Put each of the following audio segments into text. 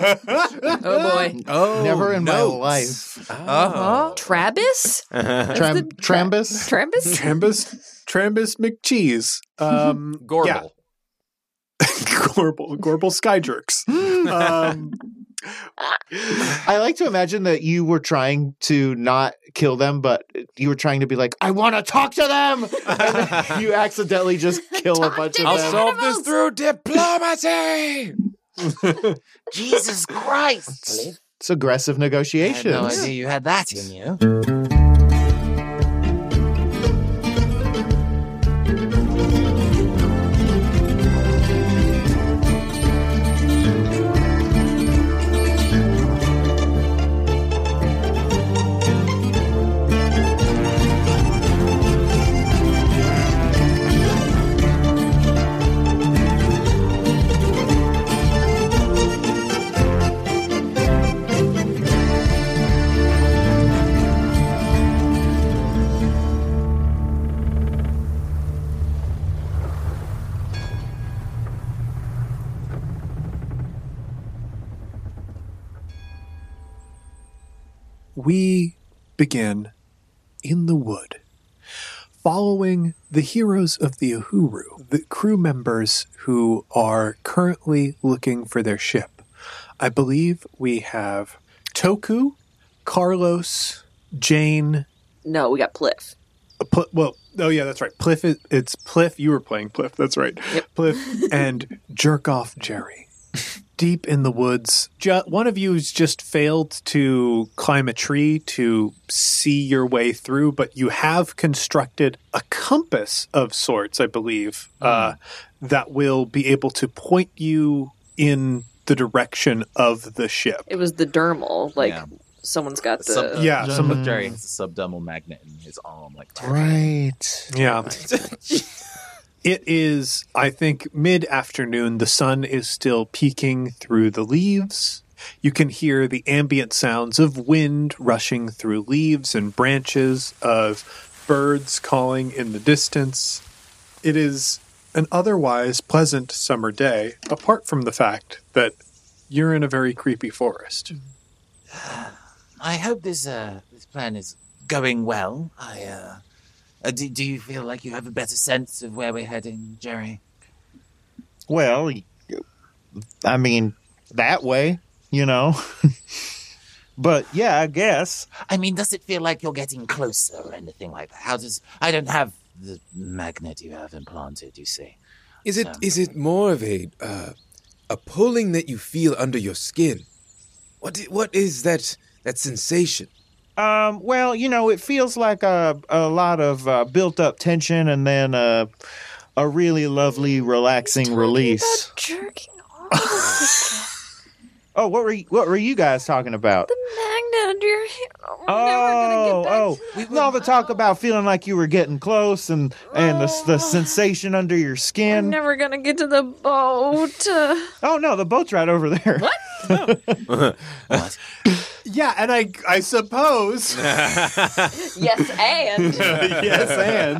Oh boy. Oh, Never in my notes. life. Oh. Travis? Tram- the- Trambus? Travis? Trambus, Trambus McCheese. Um, Gorble. Yeah. Gorble, Gorble Skyjerks. um, I like to imagine that you were trying to not kill them, but you were trying to be like, I want to talk to them. And then you accidentally just kill a bunch of them. I'll solve this through diplomacy. Jesus Christ! It's aggressive I had no idea you had that in you. We begin in the wood, following the heroes of the Uhuru, the crew members who are currently looking for their ship. I believe we have Toku, Carlos, Jane. No, we got Pliff. Pl- well, oh yeah, that's right. Pliff. Is, it's Pliff. You were playing Pliff. That's right. Pliff and Jerk Off Jerry. Deep in the woods, ju- one of you's just failed to climb a tree to see your way through, but you have constructed a compass of sorts, I believe, uh, that will be able to point you in the direction of the ship. It was the dermal. Like Yeah. someone's got the. Sub- Yeah, some- McJerry has a subdermal magnet in his arm, like Right. Yeah. It is, I think, mid afternoon. The sun is still peeking through the leaves. You can hear the ambient sounds of wind rushing through leaves and branches, of birds calling in the distance. It is an otherwise pleasant summer day, apart from the fact that you're in a very creepy forest. I hope this uh, this plan is going well. I uh, uh do, do you feel like you have a better sense of where we're heading, Jerry? Well, I mean, that way, you know. but yeah, I guess. I mean, does it feel like you're getting closer or anything like that? How does I don't have the magnet you have implanted, you see. Is it So- is it more of a uh, a pulling that you feel under your skin? What what is that that sensation? Um, well, you know, it feels like a a lot of uh, built up tension and then uh, a really lovely, relaxing release. Jerking off. Oh, what were you, what were you guys talking about? the magnet under your hand. We're Oh, never gonna get oh, back oh, to that. all the talk about feeling like you were getting close and and the the oh. sensation under your We're skin. never gonna get to the boat. Oh no, the boat's right over there. what? What? Yeah, and I, I suppose. yes, and yes,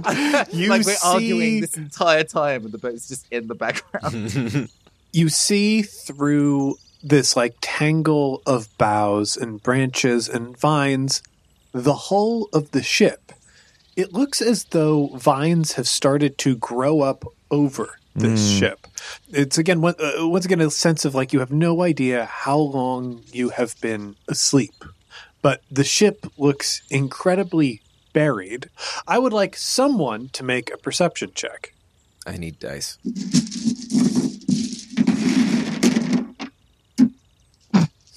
and you like we're see arguing this entire time, and the boat's just in the background. you see through this like tangle of boughs and branches and vines the hull of the ship. It looks as though vines have started to grow up over this ship. It's again one- uh, once again a sense of like you have no idea how long you have been asleep. But the ship looks incredibly buried. I would like someone to make a perception check. I need dice.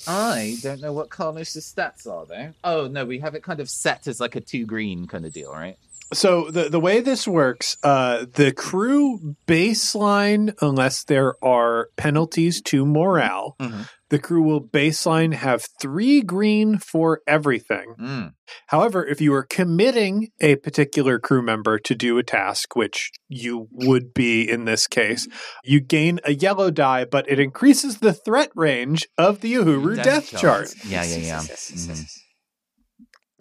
I don't know what Carlos's stats are though. Oh no, we have it kind of set as like a two green kind of deal, right? So the the way this works, uh, the crew baseline, unless there are penalties to morale, Mhm. The crew will baseline have three green for everything. Mm. However, if you are committing a particular crew member to do a task, which you would be in this case, you gain a yellow die, but it increases the threat range of the Uhuru death, chart. Yeah, yeah, yeah. Mhm.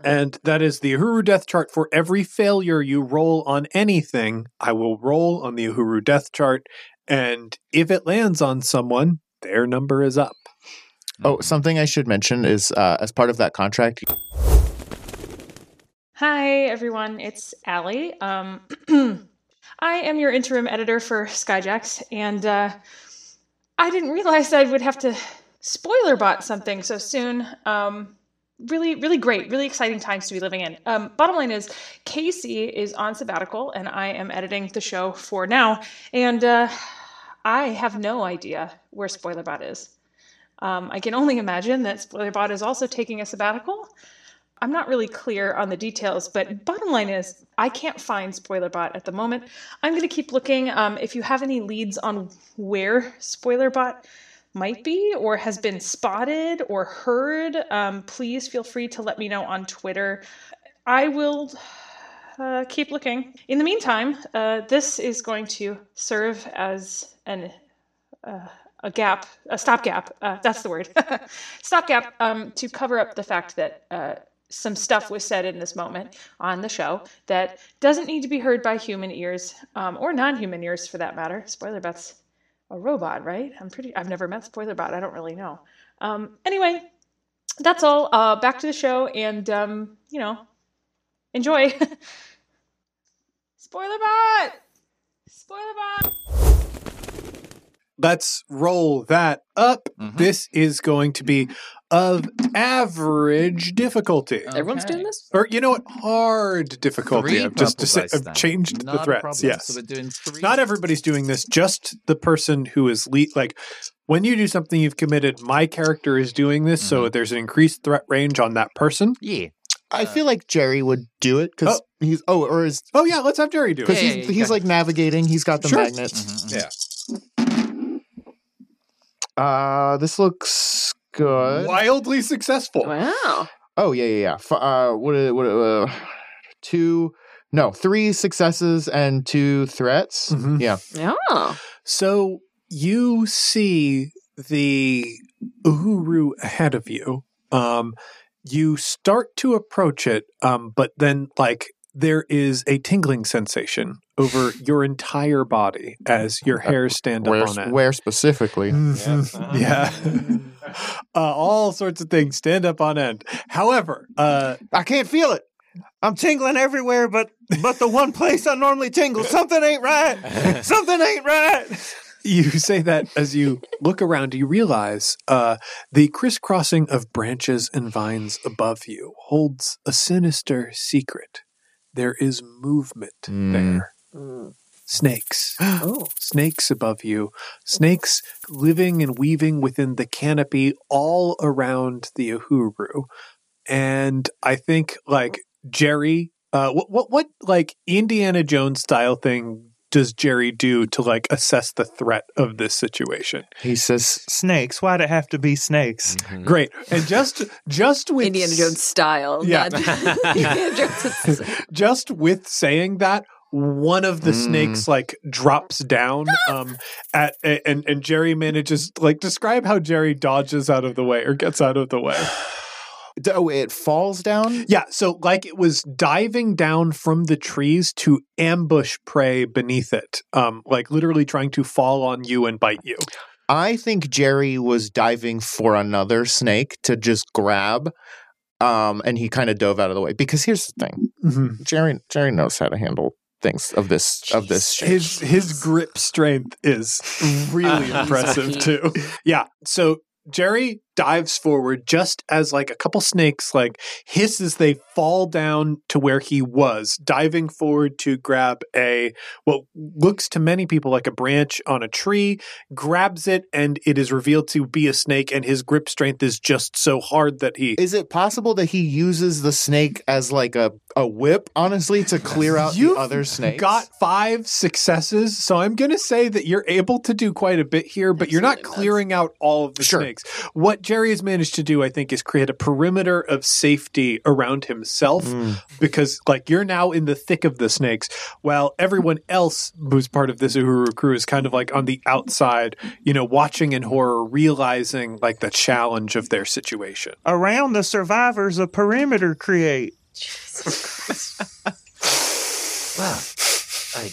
And that is the Uhuru death chart for every failure you roll on anything. I will roll on the Uhuru death chart. And if it lands on someone, their number is up. Oh, something I should mention is uh, as part of that contract, Hi, everyone. It's Allie. Um, I am your interim editor for Skyjacks, and uh, I didn't realize I would have to spoiler bot something so soon. Um, really, really great, really exciting times to be living in. Um, bottom line is, Casey is on sabbatical, and I am editing the show for now, and uh, I have no idea where Spoilerbot is. Um, I can only imagine that Spoilerbot is also taking a sabbatical. I'm not really clear on the details, but bottom line is I can't find Spoilerbot at the moment. I'm going to keep looking. Um, if you have any leads on where Spoilerbot might be or has been spotted or heard, um, please feel free to let me know on Twitter. I will uh, keep looking. In the meantime, uh, this is going to serve as an uh, a gap, a stopgap. Uh, that's the word, stopgap um, to cover up the fact that uh, some stuff was said in this moment on the show that doesn't need to be heard by human ears um, or non-human ears for that matter. Spoilerbot's a robot, right? I'm pretty. I've never met Spoilerbot. I don't really know. Um, anyway, that's all. Uh, back to the show, and um, you know, enjoy. Spoilerbot. Spoilerbot. Let's roll that up. Mhm. This is going to be of average difficulty. Everyone's doing this? Or you know what? Hard difficulty. Three I've just purple deci- I've changed Not the threats. problem. Yes. So we're doing three. Not everybody's doing this, just the person who is lead. Like when you do something you've committed, my character is doing this, so Mm-hmm. there's an increased threat range on that person. Yeah. I feel like Jerry would do it because he's oh, or is Oh yeah, let's have Jerry do because it. Yeah, he's yeah, he's like navigating. He's got the Sure. magnets. Mhm, mhm. Yeah. Uh, this looks good. Wildly successful. Wow. Oh yeah, yeah, yeah. F- uh, what? What? Uh, two? No, three successes and two threats. Mhm. Yeah. Yeah. So you see the Uhuru ahead of you. Um, you start to approach it, um, but then like there is a tingling sensation over your entire body as your hairs stand Where? up on end. Where specifically? Yeah. uh, all sorts of things stand up on end. However, uh, I can't feel it. I'm tingling everywhere, but but the one place I normally tingle, something ain't right. Something ain't right. you say that as you look around, you realize uh, the crisscrossing of branches and vines above you holds a sinister secret. There is movement Mm. there. Mm. Snakes. Oh. snakes above you, snakes living and weaving within the canopy all around the Uhuru. And I think like Jerry, uh, what, what, what like Indiana Jones style thing does Jerry do to like assess the threat of this situation? He says, "Snakes. Why'd it have to be snakes?" Great. And just, just with Indiana Jones style. Yeah. Indiana Jones. just with saying that one of the Mm. snakes like drops down um at and and Jerry manages like describe how Jerry dodges out of the way or gets out of the way. Oh, it falls down. Yeah, so like it was diving down from the trees to ambush prey beneath it. Um like literally trying to fall on you and bite you. I think Jerry was diving for another snake to just grab, um, and he kind of dove out of the way. Because here's the thing: Jerry Jerry knows how to handle things of this of this shape. His his grip strength is really impressive too. Yeah. So Jerry dives forward just as like a couple snakes like hiss as they fall down to where he was, diving forward to grab a what looks to many people like a branch on a tree, grabs it, and it is revealed to be a snake, and his grip strength is just so hard that he Is it possible that he uses the snake as like a, a whip, honestly, to clear out You've the other snakes? got five successes, so I'm going to say that you're able to do quite a bit here, but you're not clearing out all of the Sure. snakes. What Jerry has managed to do, I think, is create a perimeter of safety around himself Mm. because, like, you're now in the thick of the snakes, while everyone else who's part of this Uhuru crew is kind of like on the outside, you know, watching in horror, realizing like the challenge of their situation. Around the survivors, a perimeter create. Well, I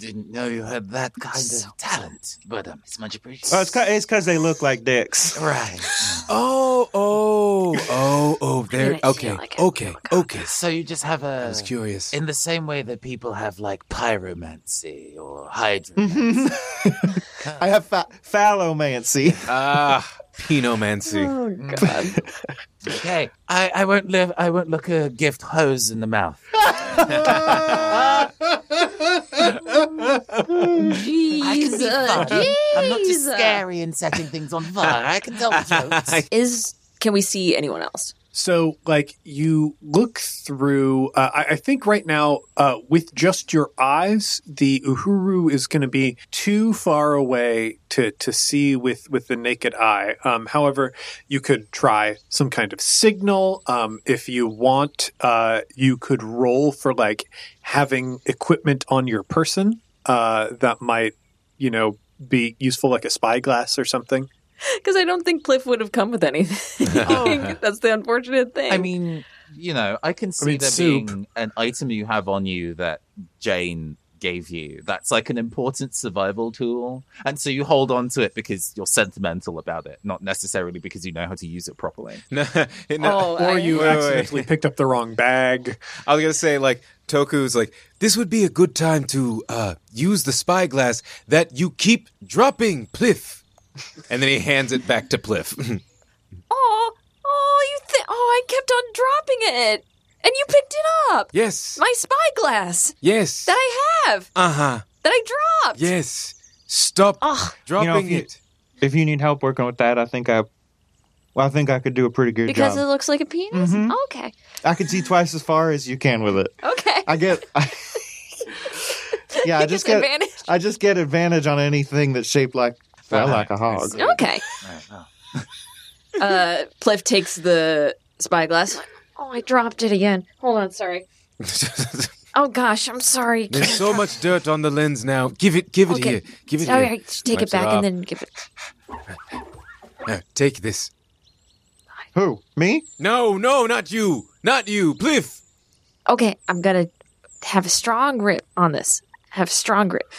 didn't know you had that kind So- of talent, but um, it's much appreciated. Oh, it's ca- it's because they look like dicks. right. Oh, oh, oh, oh, oh, there. gonna Okay, heal like okay, helicopter. okay. So you just have a. I was curious. in the same way that people have like pyromancy or hydromancy. I have fa- phallomancy. Ah, Pinomancy. Oh God. okay, I, I won't live. I won't look a gift hose in the mouth. Jeez. I can be fun. I'm not just jeez. scary and setting things on fire. I can tell jokes. Is can we see anyone else? So, like, you look through. Uh, I, I think right now, uh, with just your eyes, the Uhuru is going to be too far away to to see with with the naked eye. Um, however, you could try some kind of signal. Um, if you want, uh, you could roll for like having equipment on your person uh, that might, you know, be useful, like a spyglass or something. Because I don't think Cliff would have come with anything. That's the unfortunate thing. I mean, you know, I can see mean, there soup. being an item you have on you that Jane gave you. That's like an important survival tool. And so you hold on to it because you're sentimental about it, not necessarily because you know how to use it properly. No, no. Oh, Or I- you Wait, wait, wait. accidentally picked up the wrong bag. I was gonna say like Toku's like this would be a good time to uh, use the spyglass that you keep dropping, Pliff. And then he hands it back to Pliff. oh, oh, you think? Oh, I kept on dropping it, and you picked it up. yes, My spyglass yes. that I have Uh huh. that I dropped. Yes. Stop Oh, dropping if you- it. if you need help working with that, I think I, well, I think I could do a pretty good job. because job. it looks like a penis. Mhm. Okay, I could see twice as far as you can with it. okay. I get, I, yeah, I He just gets get, advantage. I just get advantage on anything that's shaped like, well, Right, like a hog. Okay. Right, well. Uh, Pliff takes the spyglass. Oh, I dropped it again. Hold on, sorry. Oh gosh, I'm sorry. There's so much dirt on the lens now. Give it, give it Okay. here. Give it Sorry, here. I just take Wipes it it back off. and then give it. Now, take this. Who? Me? No, no, not you. Not you. Pliff. Okay, I'm gonna have a strong grip on this. Have strong grip,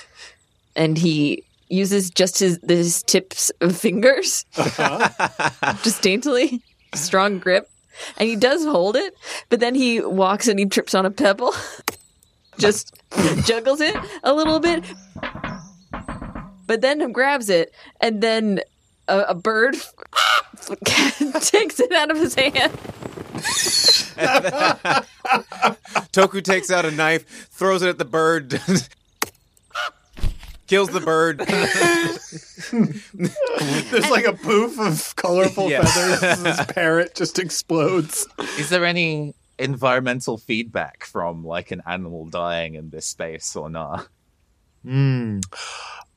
and he uses just his his tips of fingers, uh-huh. just daintily, strong grip, and he does hold it. But then he walks and he trips on a pebble, just juggles it a little bit, but then grabs it, and then a, a bird takes it out of his hand. Toku takes out a knife, throws it at the bird, kills the bird. There's like a poof of colorful Yeah. feathers. This parrot just explodes. Is there any environmental feedback from like an animal dying in this space or not? Mm.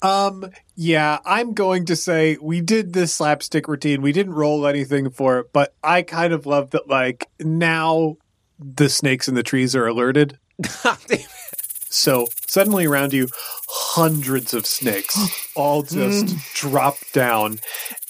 Um, yeah, I'm going to say we did this slapstick routine. We didn't roll anything for it, but I kind of love that. Like now, the snakes in the trees are alerted. So suddenly around you, hundreds of snakes all just drop down,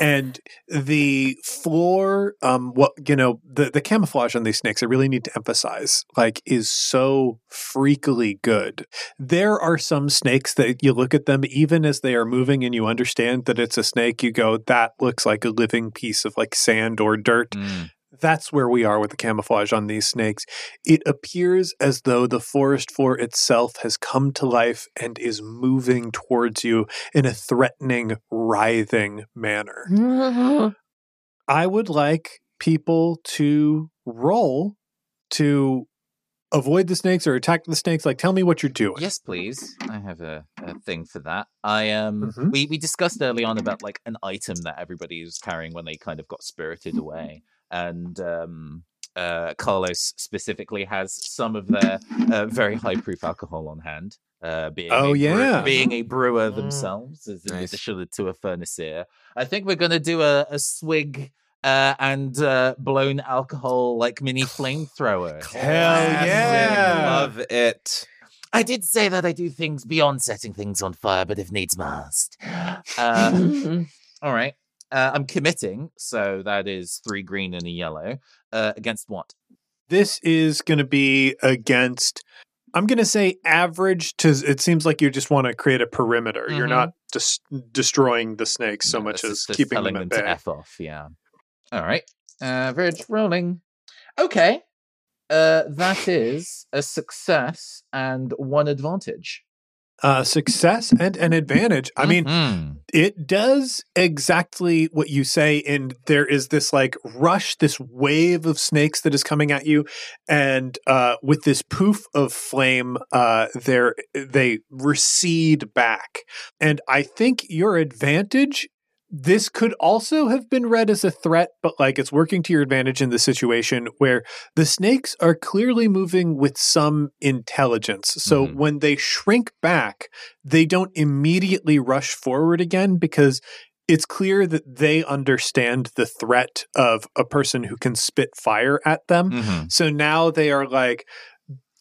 and the floor, um, what you know, the the camouflage on these snakes, I really need to emphasize, like, is so freakily good. There are some snakes that you look at them, even as they are moving, and you understand that it's a snake. You go, that looks like a living piece of like sand or dirt Mm. That's where we are with the camouflage on these snakes. It appears as though the forest floor itself has come to life and is moving towards you in a threatening, writhing manner. I would like people to roll to avoid the snakes or attack the snakes. Like, tell me what you're doing. Yes, please. I have a, a thing for that. I um Mhm. we, we discussed early on about like an item that everybody was carrying when they kind of got spirited away. And um uh Carlos specifically has some of their uh, very high proof alcohol on hand. Uh, being Oh, a brew- yeah. being a brewer Mm. themselves, as in Nice. addition to a furnacer. I think we're gonna do a, a swig uh, and uh, blown alcohol like mini flamethrower. Hell yeah. Love it. I did say that I do things beyond setting things on fire, but if needs must. Uh, all right. Uh, I'm committing, so that is three green and a yellow. Uh, against what? This is going to be against I'm going to say average to it seems like you just want to create a perimeter. You're Mhm. not just destroying the snakes so No, much as keeping them at them to bay. f off. Yeah. All right. Average rolling. Okay. Uh, that is a success and one advantage. Uh, success and an advantage. I mean, Mhm. it does exactly what you say and there is this like rush this wave of snakes that is coming at you and uh with this poof of flame uh there they recede back and i think your advantage this could also have been read as a threat but like it's working to your advantage in the situation where the snakes are clearly moving with some intelligence so Mhm. when they shrink back they don't immediately rush forward again because it's clear that they understand the threat of a person who can spit fire at them. Mhm. So now they are like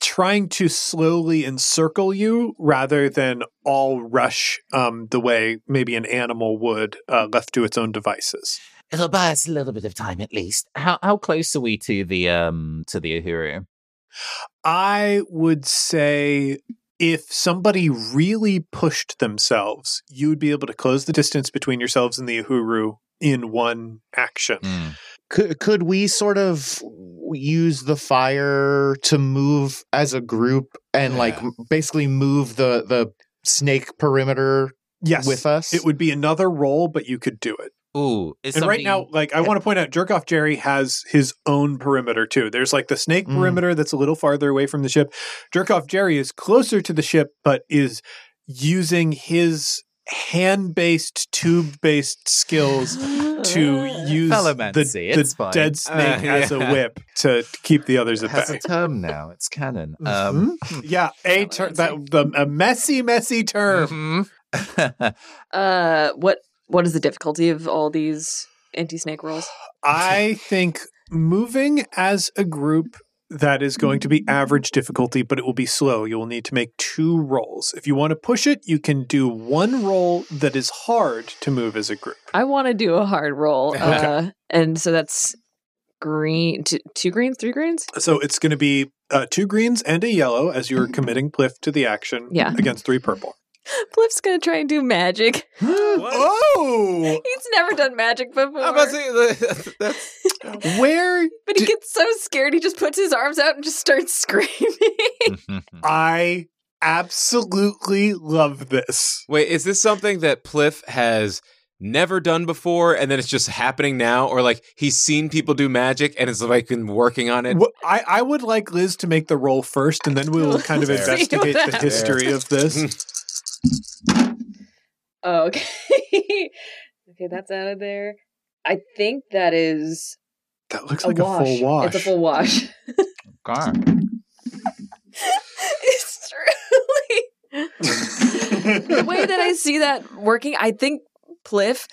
trying to slowly encircle you rather than all rush um, the way maybe an animal would uh, left to its own devices. It'll buy us a little bit of time at least. How how close are we to the um to the Uhuru? I would say if somebody really pushed themselves, you would be able to close the distance between yourselves and the Uhuru in one action. Mm. Could could we sort of use the fire to move as a group and like Yeah. m- basically move the the snake perimeter Yes. with us? It would be another role, but you could do it. Ooh, is and right now, like I want to point out, Jerkoff Jerry has his own perimeter too. There's like the snake Mm. perimeter that's a little farther away from the ship. Jerkoff Jerry is closer to the ship, but is using his hand-based, tube-based skills to use the, the dead snake Uh, as a whip to keep the others it at has a term now. It's canon. Um, Yeah, a ter- that the a messy, messy term. mhm. Uh, what what is the difficulty of all these anti snake rolls? I think moving as a group that is going to be average difficulty, but it will be slow. You will need to make two rolls. If you want to push it, you can do one roll that is hard to move as a group. I want to do a hard roll. Okay. Uh, and so that's green, two, two greens, three greens. So it's going to be uh, two greens and a yellow as you're committing Pliff to the action Yeah. against three purple. Pliff's gonna try and do magic. Oh! He's never done magic before. I'm about to say that- that's Where but he Di- gets so scared he just puts his arms out and just starts screaming. I absolutely love this. wait. Is this something that Pliff has never done before, and then it's just happening now, or like he's seen people do magic and it's like been working on it? Wh- I, I would like Liz to make the roll first, and then we will kind of Let's see what investigate the happens. history of this. Oh, okay. okay, that's out of there. I think that is That looks a like wash. a full wash. It's a full wash. Okay. it's truly the way that I see that working. I think Pliff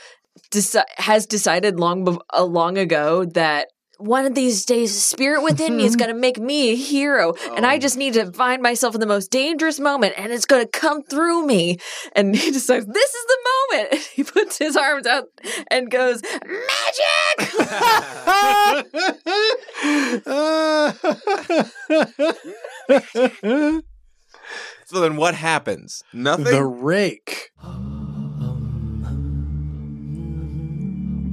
deci- has decided long bef- uh, long ago that one of these days, the spirit within me is going to make me a hero, and I oh. just need to find myself in the most dangerous moment, and it's going to come through me. And he decides this is the moment. And he puts his arms out and goes magic. So then, what happens? Nothing. the rake.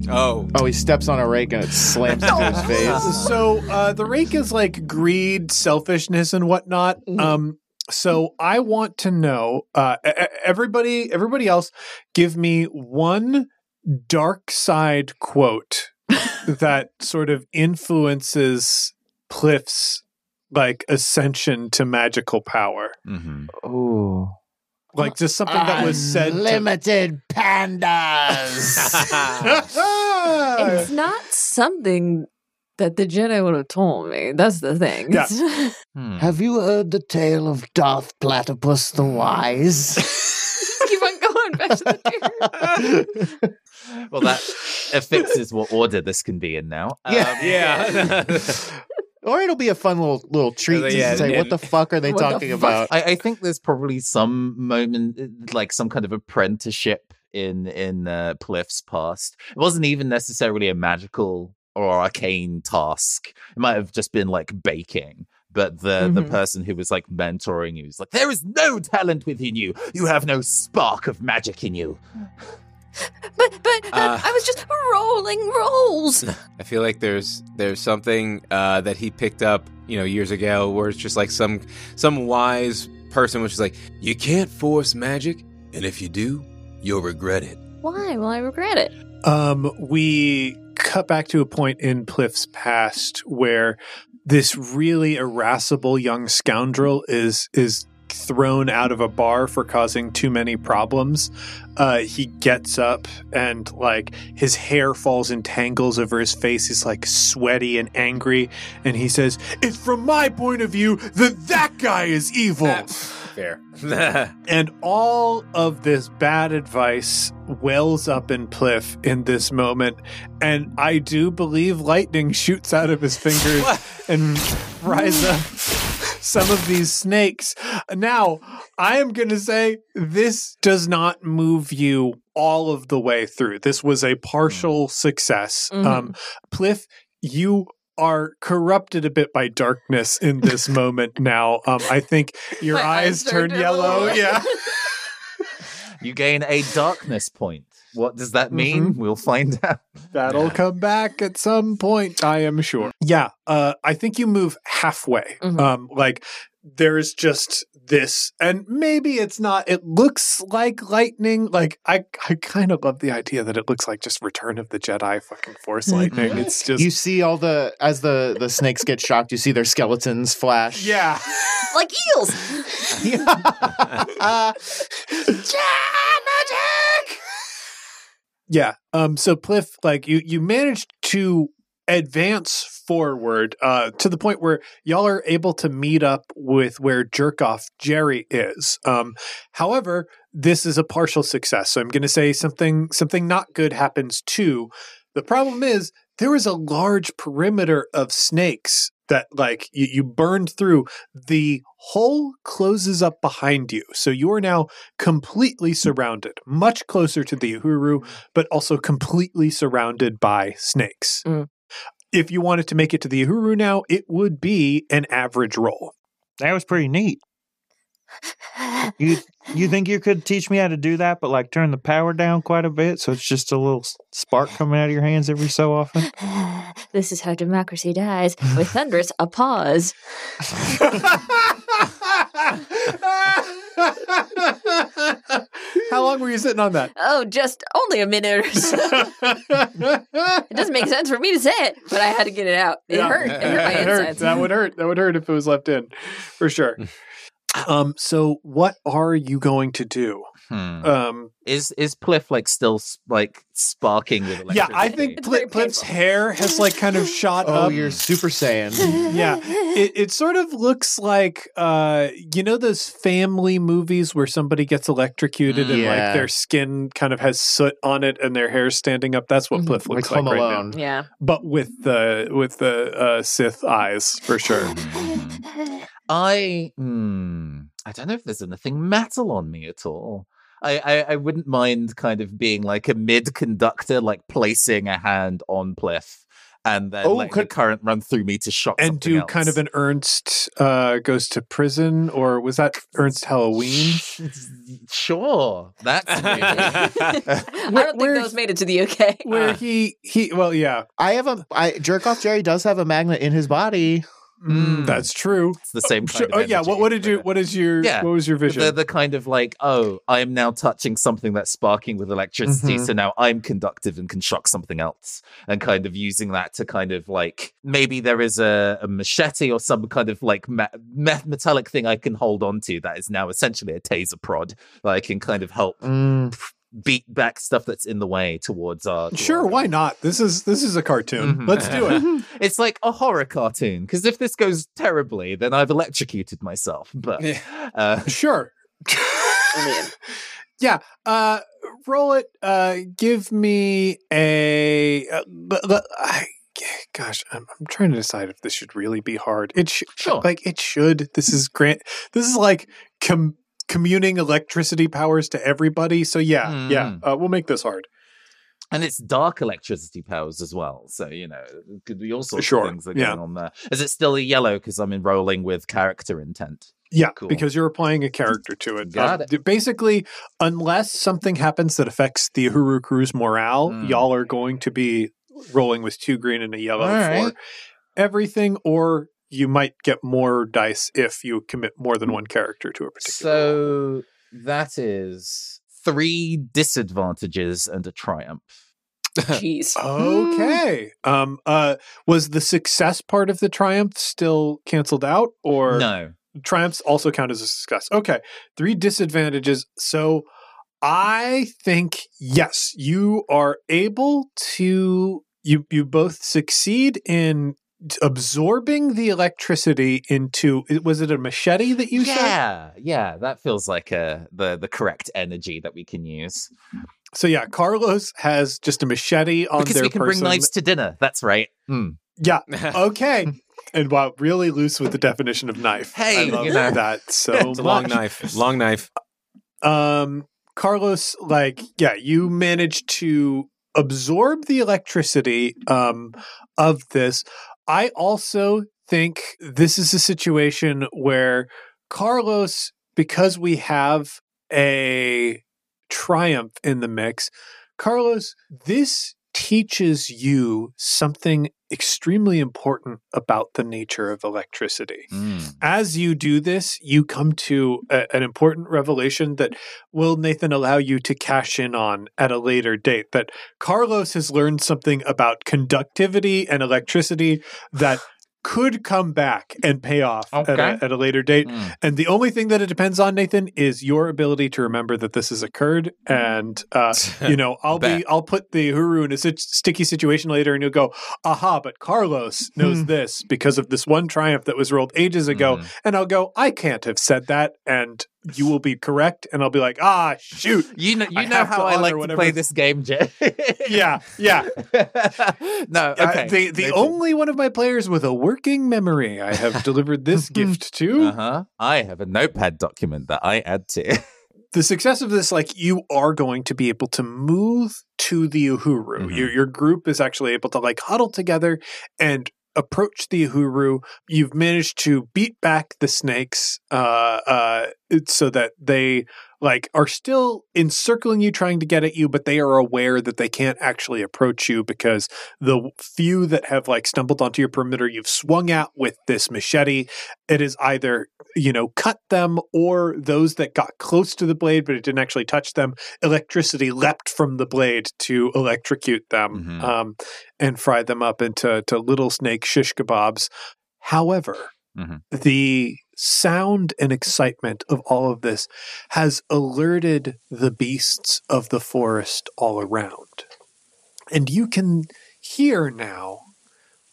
oh, oh, he steps on a rake and it slams into his face. So uh, the rake is like greed, selfishness, and whatnot. Mhm. Um, so I want to know, uh, everybody, everybody else, give me one dark side quote that sort of influences Pliff's like ascension to magical power. hmm Oh. Like just something that was said. to- Limited pandas. it's not something that the Jedi would have told me. That's the thing. Yeah. Hmm. Have you heard the tale of Darth Platypus the Wise? keep on going back to the deer. Well, that affixes what order this can be in now. Um, yeah. Or it'll be a fun little little treat to yeah, say, and- what the fuck are they What the talking fuck? about? I, I think there's probably some moment, like some kind of apprenticeship in in uh, Pliff's past. It wasn't even necessarily a magical or arcane task. It might have just been like baking. but the the Mhm. person who was like mentoring you was like, there is no talent within you. You have no spark of magic in you. But but uh, Uh. I was just rolling rolls. I feel like there's there's something uh, that he picked up, you know, years ago, where it's just like some some wise person was just like, you can't force magic, and if you do, you'll regret it. Why? will I regret it. Um, we cut back to a point in Pliff's past where this really irascible young scoundrel is is thrown out of a bar for causing too many problems. Uh, he gets up and like his hair falls in tangles over his face. He's like sweaty and angry, and he says, "It's from my point of view that that guy is evil." Fair. And all of this bad advice wells up in Pliff in this moment. And I do believe lightning shoots out of his fingers and fries up some of these snakes. Now, I am going to say this does not move you all of the way through. This was a partial success. Mhm. Um, Pliff, you are corrupted a bit by darkness in this moment now. Um, I think your eyes, eyes turn yellow. yellow. Yeah. You gain a darkness point. What does that mean? Mhm. We'll find out. That'll come back at some point, I am sure. Yeah, uh, I think you move halfway. Mhm. Um, like there's just this, and maybe it's not. It looks like lightning. Like I, I kind of love the idea that it looks like just Return of the Jedi, fucking Force lightning. It's just You see all the as the the snakes get shocked. You see their skeletons flash. yeah. like eels. yeah. Yeah. Um. So Pliff, like you, you managed to advance forward uh, to the point where y'all are able to meet up with where Jerkoff Jerry is. Um. However, this is a partial success. So I'm going to say something something not good happens too. The problem is there is a large perimeter of snakes that like you, you burned through. The hole closes up behind you, so you are now completely surrounded, much closer to the Uhuru, but also completely surrounded by snakes. Mm. If you wanted to make it to the Uhuru now, it would be an average roll. That was pretty neat. You you think you could teach me how to do that, but like turn the power down quite a bit, so it's just a little spark coming out of your hands every so often. this is how democracy dies with thunderous applause. How long were you sitting on that? Oh, just only a minute or so. It doesn't make sense for me to say it, but I had to get it out. It Yeah. hurt. It hurt my It hurt. insides. That would hurt. That would hurt if it was left in, for sure. Um. So, what are you going to do? Hmm. Um. Is is Pliff like still like sparking with electricity? Yeah, I think It's very Pliff's hair has like kind of shot Oh, up. you're Super Saiyan. yeah it, it sort of looks like uh you know those family movies where somebody gets electrocuted and Yeah. like their skin kind of has soot on it and their hair's standing up that's what Mhm. Pliff like looks like, Home right Alone. now Yeah. but with the with the uh sith eyes for sure Mhm. I hmm, I don't know if there's anything metal on me at all. I, I, I wouldn't mind kind of being like a mid conductor, like placing a hand on Pliff and then Oh, letting could- the current run through me to shock and do else. kind of an Ernest uh goes to prison or was that Ernest halloween sure. That's maybe. I Where- don't think those made it to the UK. where he he well yeah I have a I jerk off Jerry does have a magnet in his body. Mm, that's true it's the same kind Sure. of oh yeah what what did you what is your Yeah. what was your vision the, the kind of like, oh, I am now touching something that's sparking with electricity, Mhm. so now I'm conductive and can shock something else, and kind of using that to kind of like maybe there is a, a machete or some kind of like ma- me- metallic thing I can hold on to that is now essentially a taser prod that I can kind of help Mm. Beat back stuff that's in the way towards our. sure our- why not this is this is a cartoon Mhm. let's do it It's like a horror cartoon because if this goes terribly, then I've electrocuted myself. But Yeah. uh, Sure. I mean, yeah. Uh, roll it. Uh, give me a. Uh, l- l- I, gosh, I'm, I'm trying to decide if this should really be hard. It should. Sure. Like it should. This is grant. This is like com- communing electricity powers to everybody. So yeah, yeah. Mm. Uh, we'll make this hard. and it's dark electricity powers as well. So you know, it could be all sorts Sure, of things that are yeah. going on there. Is it still a yellow because I'm enrolling with character intent? Yeah, Cool. because you're applying a character to it. Got Uh, it. Basically, unless something happens that affects the Uhuru crew's morale, Mm. y'all are going to be rolling with two green and a yellow All right. for everything, or you might get more dice if you commit more than one character to a particular. role. So that is three disadvantages and a triumph. Jeez. Okay. Um. Uh. Was the success part of the triumph still canceled out, or no. triumphs also count as a success. Okay, three disadvantages. So I think yes, you are able to you you both succeed in absorbing the electricity into was it a machete that you said? yeah, yeah, that feels like uh, the the correct energy that we can use So yeah, Carlos has just a machete on because their we can person. bring knives to dinner. That's right. Hmm. Yeah. Okay. and wow, really loose with the definition of knife. Hey, I love you know. that so It's a long knife. Long knife. um carlos like yeah you managed to absorb the electricity um of this i also think this is a situation where carlos because we have a triumph in the mix carlos this teaches you something extremely important about the nature of electricity Mm. as you do this, you come to a, an important revelation that will Nathan allow you to cash in on at a later date. That Carlos has learned something about conductivity and electricity that could come back and pay off at, a, at a later date. Mm. And the only thing that it depends on, Nathan, is your ability to remember that this has occurred. And uh, you know, I'll be I'll put the Huru in a sit- sticky situation later, and you'll go, aha! But Carlos knows this because of this one triumph that was rolled ages ago, Mhm. and I'll go, I can't have said that, and you will be correct, and I'll be like, ah, shoot, You know, you I know how I like to whatever- play this game, Jay. yeah, yeah. no, Uh, okay. the the only one of my players with a working memory I have delivered this gift to. Uh-huh. I have a notepad document that I add to. the success of this, like you are going to be able to move to the Uhuru. Mhm. Your your group is actually able to like huddle together and approach the Uhuru. You've managed to beat back the snakes, uh, uh, so that they like are still encircling you, trying to get at you, but they are aware that they can't actually approach you because the few that have like stumbled onto your perimeter, you've swung at with this machete. It is either you know cut them or those that got close to the blade but it didn't actually touch them. Electricity leapt from the blade to electrocute them Mhm. um, and fry them up into to little snake shish kebabs. However, Mhm. the sound and excitement of all of this has alerted the beasts of the forest all around. And you can hear now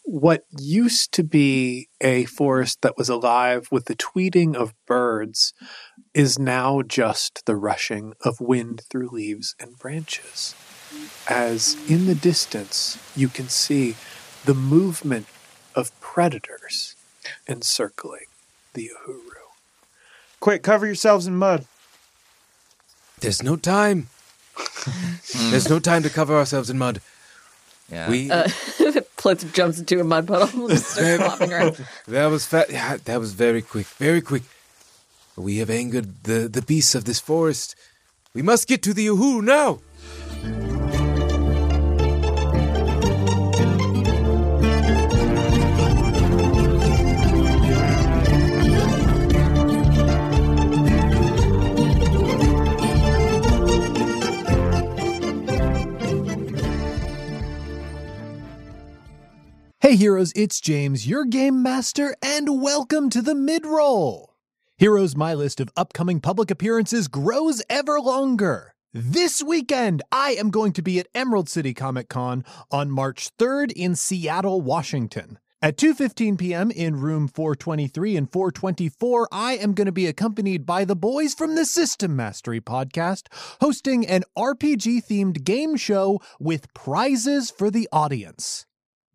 what used to be a forest that was alive with the tweeting of birds is now just the rushing of wind through leaves and branches. As in the distance, you can see the movement of predators encircling the Uhuru. Quick, cover yourselves in mud. There's no time. There's no time to cover ourselves in mud. Yeah. We Uh, Pliff jumps into a mud puddle and starts flopping around. that was fa- yeah, that was very quick, very quick. We have angered the the beasts of this forest. We must get to the Uhuru now. Hey heroes, it's James, your game master, and welcome to the mid-roll. Heroes, my list of upcoming public appearances grows ever longer. This weekend, I am going to be at Emerald City Comic Con on March 3rd in Seattle, Washington. At 2:15 p.m. in room 423 and 424, I am going to be accompanied by the boys from the System Mastery podcast hosting an RPG-themed game show with prizes for the audience.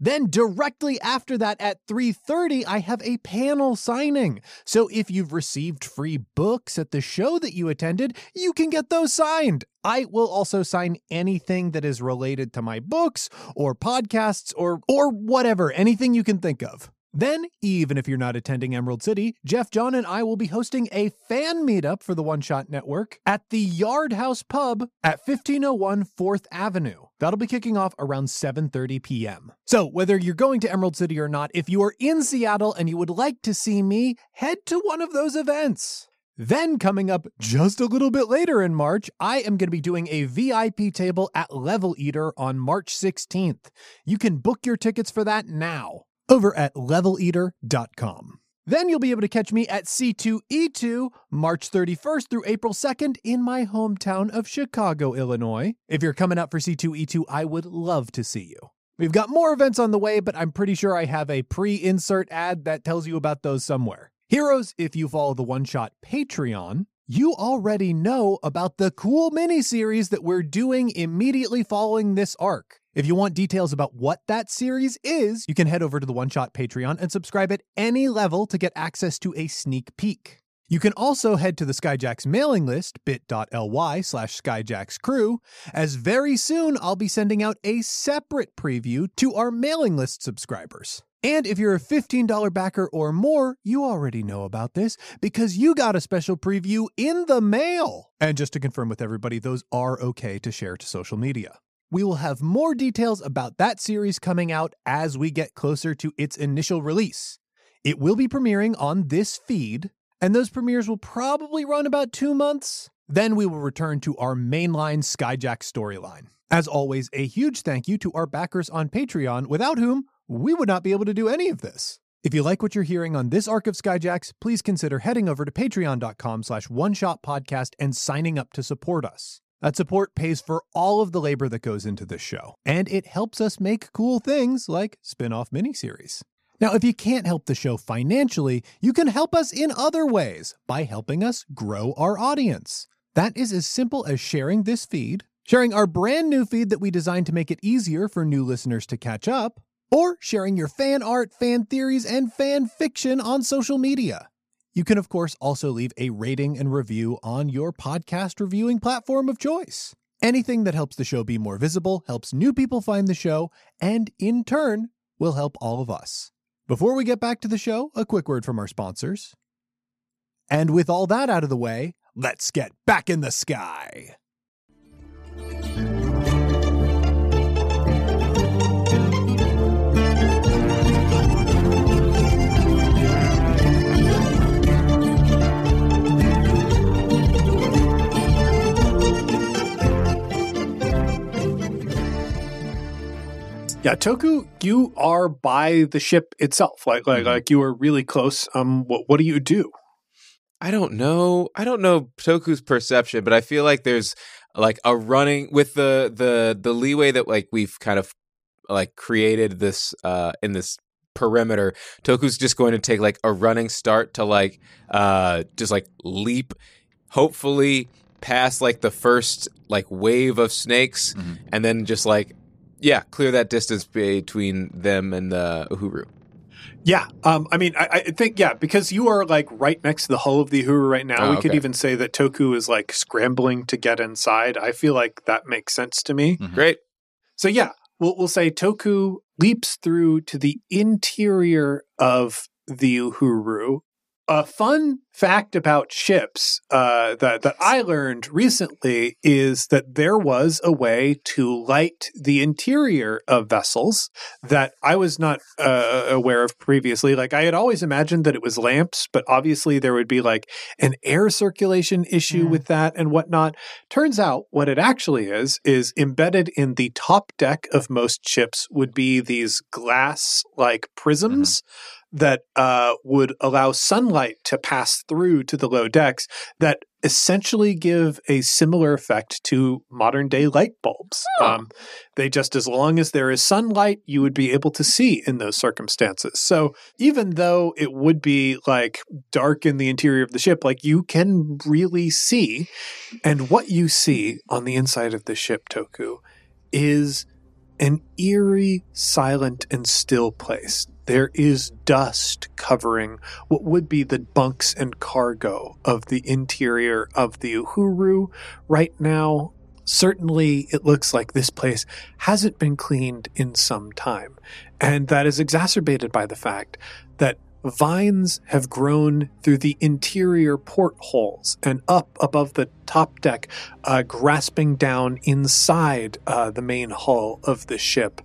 Then directly after that at 3:30 I have a panel signing. So if you've received free books at the show that you attended, you can get those signed. I will also sign anything that is related to my books or podcasts or or whatever, anything you can think of. Then, even if you're not attending Emerald City, Jeff John and I will be hosting a fan meetup for the One Shot Network at the Yard House Pub at 1501 4th Avenue. That'll be kicking off around 7:30 p.m. So, whether you're going to Emerald City or not, if you are in Seattle and you would like to see me, head to one of those events. Then, coming up just a little bit later in March, I am going to be doing a VIP table at Level Eater on March 16th. You can book your tickets for that now over at leveleater.com. Then you'll be able to catch me at C2E2 March 31st through April 2nd in my hometown of Chicago, Illinois. If you're coming out for C2E2, I would love to see you. We've got more events on the way, but I'm pretty sure I have a pre insert ad that tells you about those somewhere. Heroes, if you follow the One Shot Patreon, you already know about the cool mini series that we're doing immediately following this arc. If you want details about what that series is, you can head over to the One Shot Patreon and subscribe at any level to get access to a sneak peek. You can also head to the Skyjacks mailing list, bit.ly slash skyjackscrew, as very soon I'll be sending out a separate preview to our mailing list subscribers. And if you're a $15 backer or more, you already know about this because you got a special preview in the mail. And just to confirm with everybody, those are okay to share to social media. We will have more details about that series coming out as we get closer to its initial release. It will be premiering on this feed, and those premieres will probably run about two months. Then we will return to our mainline Skyjack storyline. As always, a huge thank you to our backers on Patreon, without whom we would not be able to do any of this. If you like what you're hearing on this arc of Skyjacks, please consider heading over to patreon.com slash one shot podcast and signing up to support us. That support pays for all of the labor that goes into this show, and it helps us make cool things like spin off miniseries. Now, if you can't help the show financially, you can help us in other ways by helping us grow our audience. That is as simple as sharing this feed, sharing our brand new feed that we designed to make it easier for new listeners to catch up, or sharing your fan art, fan theories, and fan fiction on social media. You can, of course, also leave a rating and review on your podcast reviewing platform of choice. Anything that helps the show be more visible helps new people find the show, and in turn, will help all of us. Before we get back to the show, a quick word from our sponsors. And with all that out of the way, let's get back in the sky. Yeah, Toku, you are by the ship itself. Like like like you are really close. Um what what do you do? I don't know. I don't know Toku's perception, but I feel like there's like a running with the the the leeway that like we've kind of like created this uh in this perimeter. Toku's just going to take like a running start to like uh just like leap hopefully past like the first like wave of snakes and then just like yeah, clear that distance between them and the Uhuru. Yeah, um, I mean, I, I think yeah, because you are like right next to the hull of the Uhuru right now. Oh, we could even say that Toku is like scrambling to get inside. I feel like that makes sense to me. Great. So yeah, we'll we'll say Toku leaps through to the interior of the Uhuru. A fun fact about ships uh, that that I learned recently is that there was a way to light the interior of vessels that I was not uh, aware of previously. Like I had always imagined that it was lamps, but obviously there would be like an air circulation issue with that and whatnot. Turns out what it actually is is embedded in the top deck of most ships would be these glass like prisms that uh, would allow sunlight to pass through to the low decks that essentially give a similar effect to modern day light bulbs. Um, they just, as long as there is sunlight, you would be able to see in those circumstances. So even though it would be like dark in the interior of the ship, like you can really see. And what you see on the inside of the ship, Toku, is an eerie, silent, and still place. There is dust covering what would be the bunks and cargo of the interior of the Uhuru. Right now, certainly it looks like this place hasn't been cleaned in some time. And that is exacerbated by the fact that vines have grown through the interior portholes and up above the top deck, uh, grasping down inside uh, the main hull of the ship.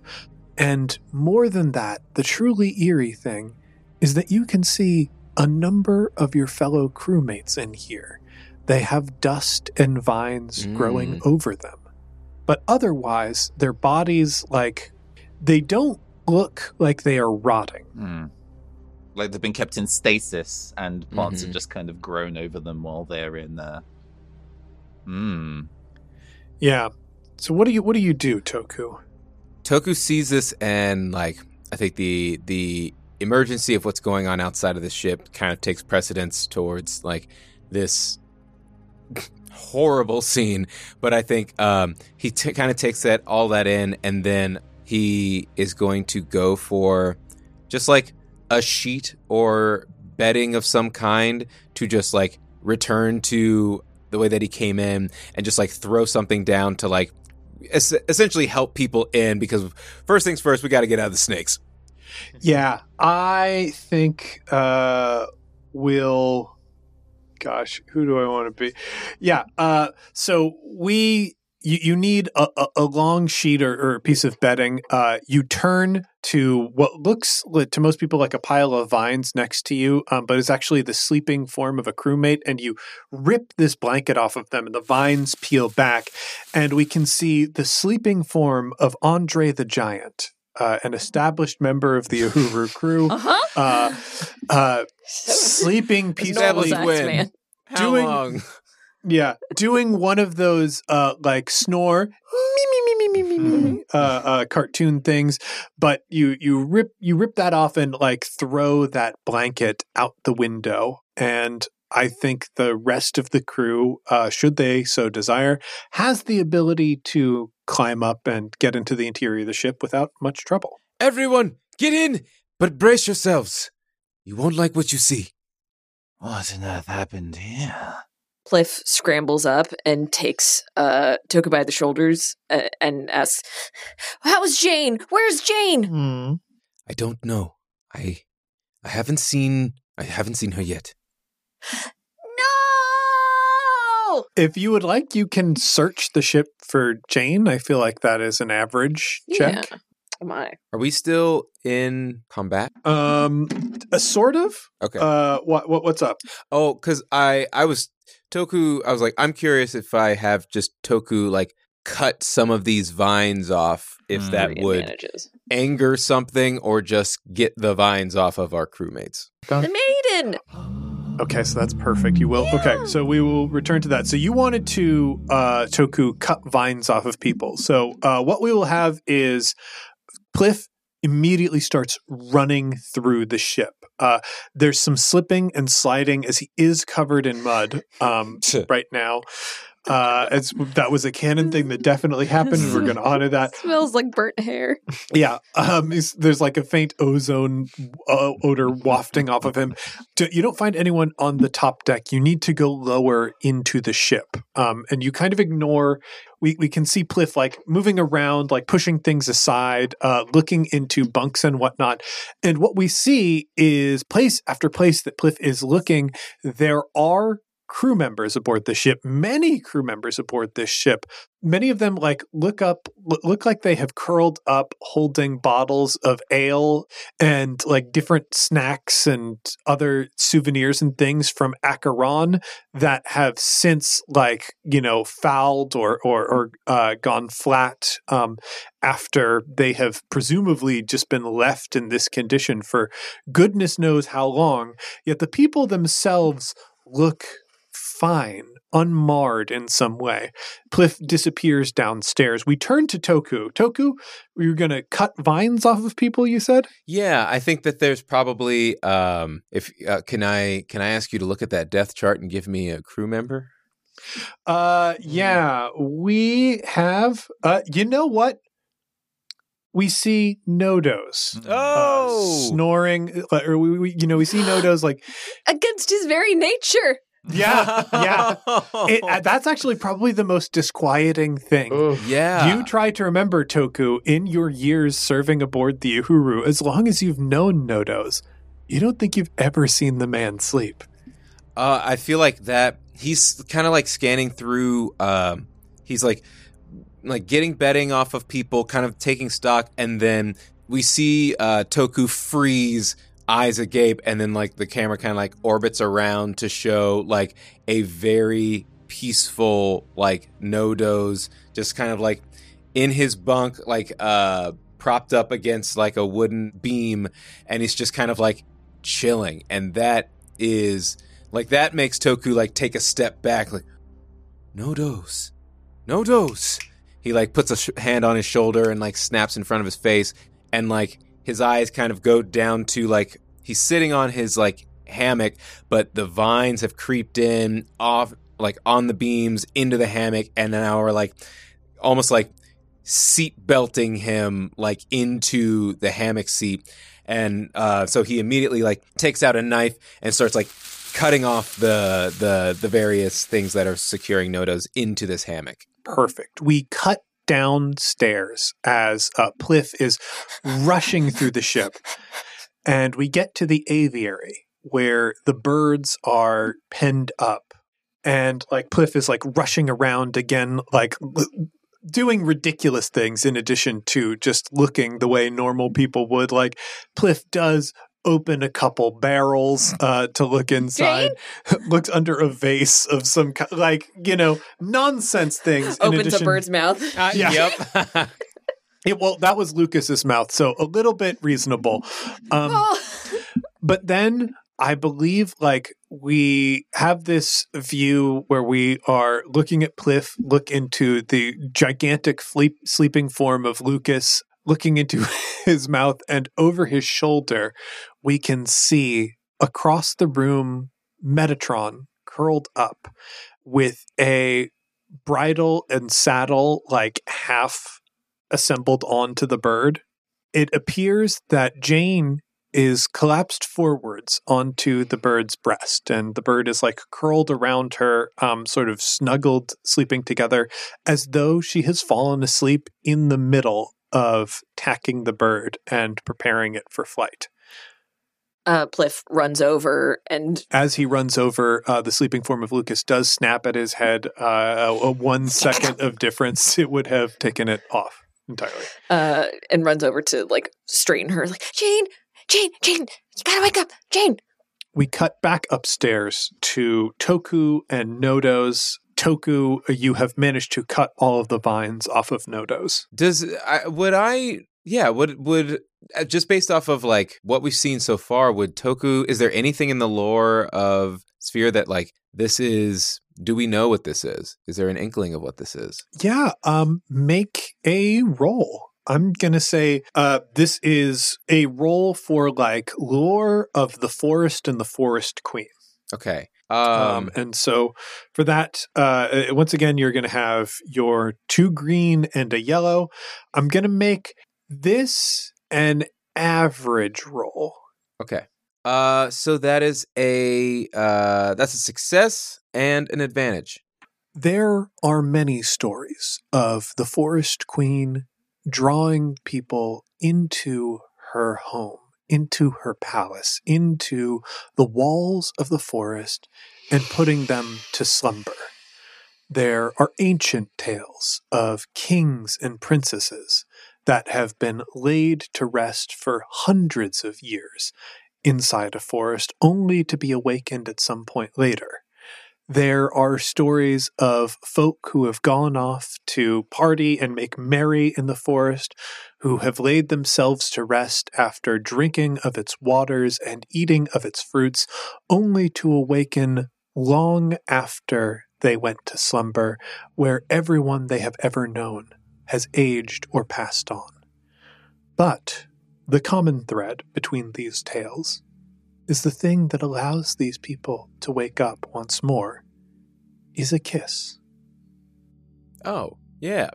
And more than that, the truly eerie thing is that you can see a number of your fellow crewmates in here. They have dust and vines Mm. growing over them. But otherwise, their bodies, like, they don't look like they are rotting. Hmm. Like they've been kept in stasis, and plants Mhm. have just kind of grown over them while they're in there. Hmm. Yeah. So what do you what do you do, Toku? Toku sees this and like I think the the emergency of what's going on outside of the ship kind of takes precedence towards like this horrible scene. But I think um, he t- kind of takes that all that in, and then he is going to go for just like a sheet or bedding of some kind to just like return to the way that he came in and just like throw something down to like es- essentially help people in because first things first we got to get out of the snakes Yeah, I think uh we'll gosh, who do I want to be? Yeah, uh so we you, you need a, a, a long sheet or, or a piece of bedding. Uh, you turn to what looks to most people like a pile of vines next to you, um, but is actually the sleeping form of a crewmate. And you rip this blanket off of them, and the vines peel back, and we can see the sleeping form of Andre the Giant, uh, an established member of the Uhuru crew, Uh-huh. uh, uh, sleeping peacefully. Sex man. how Doing- long Yeah, doing one of those uh like snore me me me me me me me uh, uh cartoon things, but you you rip you rip that off and like throw that blanket out the window and I think the rest of the crew, uh, should they so desire, has the ability to climb up and get into the interior of the ship without much trouble. everyone get in but brace yourselves you won't like what you see What on earth happened here? Pliff scrambles up and takes uh, Toku by the shoulders uh, and asks, "How's Jane? Where's Jane?" Hmm. i don't know i i haven't seen i haven't seen her yet No. If you would like, you can search the ship for Jane. I feel like that is an average check. Am I? are we still in combat Um, a sort of. okay Uh, what what what's up? Oh, because I I was Toku. I was like, I'm curious if I have just Toku like cut some of these vines off, if Mm. that would advantages. anger something, or just get the vines off of our crewmates. The maiden. Okay, so that's perfect. You will. Okay, so we will return to that. So you wanted to uh Toku cut vines off of people. So uh, what we will have is Pliff immediately starts running through the ship. Uh, there's some slipping and sliding as he is covered in mud um, right now. Uh, it's, that was a canon thing that definitely happened, and we're going to honor that. Smells like burnt hair. Yeah, um, there's like a faint ozone uh, odor wafting off of him. Do- You don't find anyone on the top deck. You need to go lower into the ship, um, and you kind of ignore. We we can see Pliff like moving around, like pushing things aside, uh, looking into bunks and whatnot. And what we see is place after place that Pliff is looking. There are crew members aboard the ship. Many crew members aboard this ship. Many of them like look up look like they have curled up holding bottles of ale and like different snacks and other souvenirs and things from Acheron that have since like you know fouled or or, or uh, gone flat um, after they have presumably just been left in this condition for goodness knows how long. Yet the people themselves look fine unmarred in some way Pliff disappears downstairs. We turn to Toku. Toku, we were going to cut vines off of people. You said. Yeah, I think that there's probably um if uh, can I can I ask you to look at that death chart and give me a crew member? Uh, yeah, we have. Uh, you know what? we see Nodos. uh, Oh, snoring, uh, or we, we, you know, we see Nodos like, Against his very nature. Yeah, yeah. It, uh, that's actually probably the most disquieting thing. yeah. You try to remember Toku in your years serving aboard the Uhuru. As long as you've known Nodos, you don't think you've ever seen the man sleep. Uh, I feel like that he's kind of like scanning through. Um, he's like like getting betting off of people, kind of taking stock, and then we see uh, Toku freeze, eyes agape, and then like the camera kind of like orbits around to show like a very peaceful like Nodos, just kind of like in his bunk, like uh propped up against like a wooden beam, and he's just kind of like chilling, and that is like that makes Toku like take a step back, like Nodos, no dose. He like puts a sh- hand on his shoulder and like snaps in front of his face, and like his eyes kind of go down to like he's sitting on his like hammock, but the vines have creeped in off like on the beams into the hammock, and now are like almost like seat belting him like into the hammock seat and uh, so he immediately like takes out a knife and starts like cutting off the the the various things that are securing Nodos into this hammock. Perfect. We cut downstairs as uh, Pliff is rushing through the ship, and we get to the aviary where the birds are penned up, and like Pliff is like rushing around again, like. l- Doing ridiculous things in addition to just looking the way normal people would. Like, Pliff does open a couple barrels uh, to look inside, looks under a vase of some ki- like you know nonsense things. in Opens addition- a bird's mouth. Yeah. Yep. It, well, that was Lucas's mouth, so a little bit reasonable. Um, Oh. but then I believe like we have this view where we are looking at Pliff look into the gigantic sleep, sleeping form of Lucas, looking into his mouth, and over his shoulder, we can see across the room Metatron curled up with a bridle and saddle like half assembled onto the bird. It appears that Jane is collapsed forwards onto the bird's breast, and the bird is like curled around her, um, sort of snuggled, sleeping together, as though she has fallen asleep in the middle of tacking the bird and preparing it for flight. Uh, Pliff runs over and As he runs over, uh, the sleeping form of Lucas does snap at his head. Uh, a, a one second of difference, it would have taken it off entirely. uh, and runs over to like straighten her. Like Jane, Jane, Jane, you gotta wake up, Jane. we cut back upstairs to Toku and Nodos. Toku, you have managed to cut all of the vines off of Nodos. Does I, would I? Yeah. Would would just based off of like what we've seen so far? Would Toku? Is there anything in the lore of Sphere that like this is? Do we know what this is? Is there an inkling of what this is? Yeah, um, make a roll. I'm gonna say uh, this is a roll for like lore of the forest and the forest queen. Okay. Um, Um. and so for that, uh, once again, you're going to have your two green and a yellow. I'm going to make this an average roll. okay. Uh. So that is a uh. That's a success and an advantage. There are many stories of the forest queen drawing people into her home, into her palace, into the walls of the forest, and putting them to slumber. There are ancient tales of kings and princesses that have been laid to rest for hundreds of years inside a forest, only to be awakened at some point later. There are stories of folk who have gone off to party and make merry in the forest, who have laid themselves to rest after drinking of its waters and eating of its fruits, only to awaken long after they went to slumber, where everyone they have ever known has aged or passed on. But the common thread between these tales is the thing that allows these people to wake up once more is a kiss. Oh, yeah.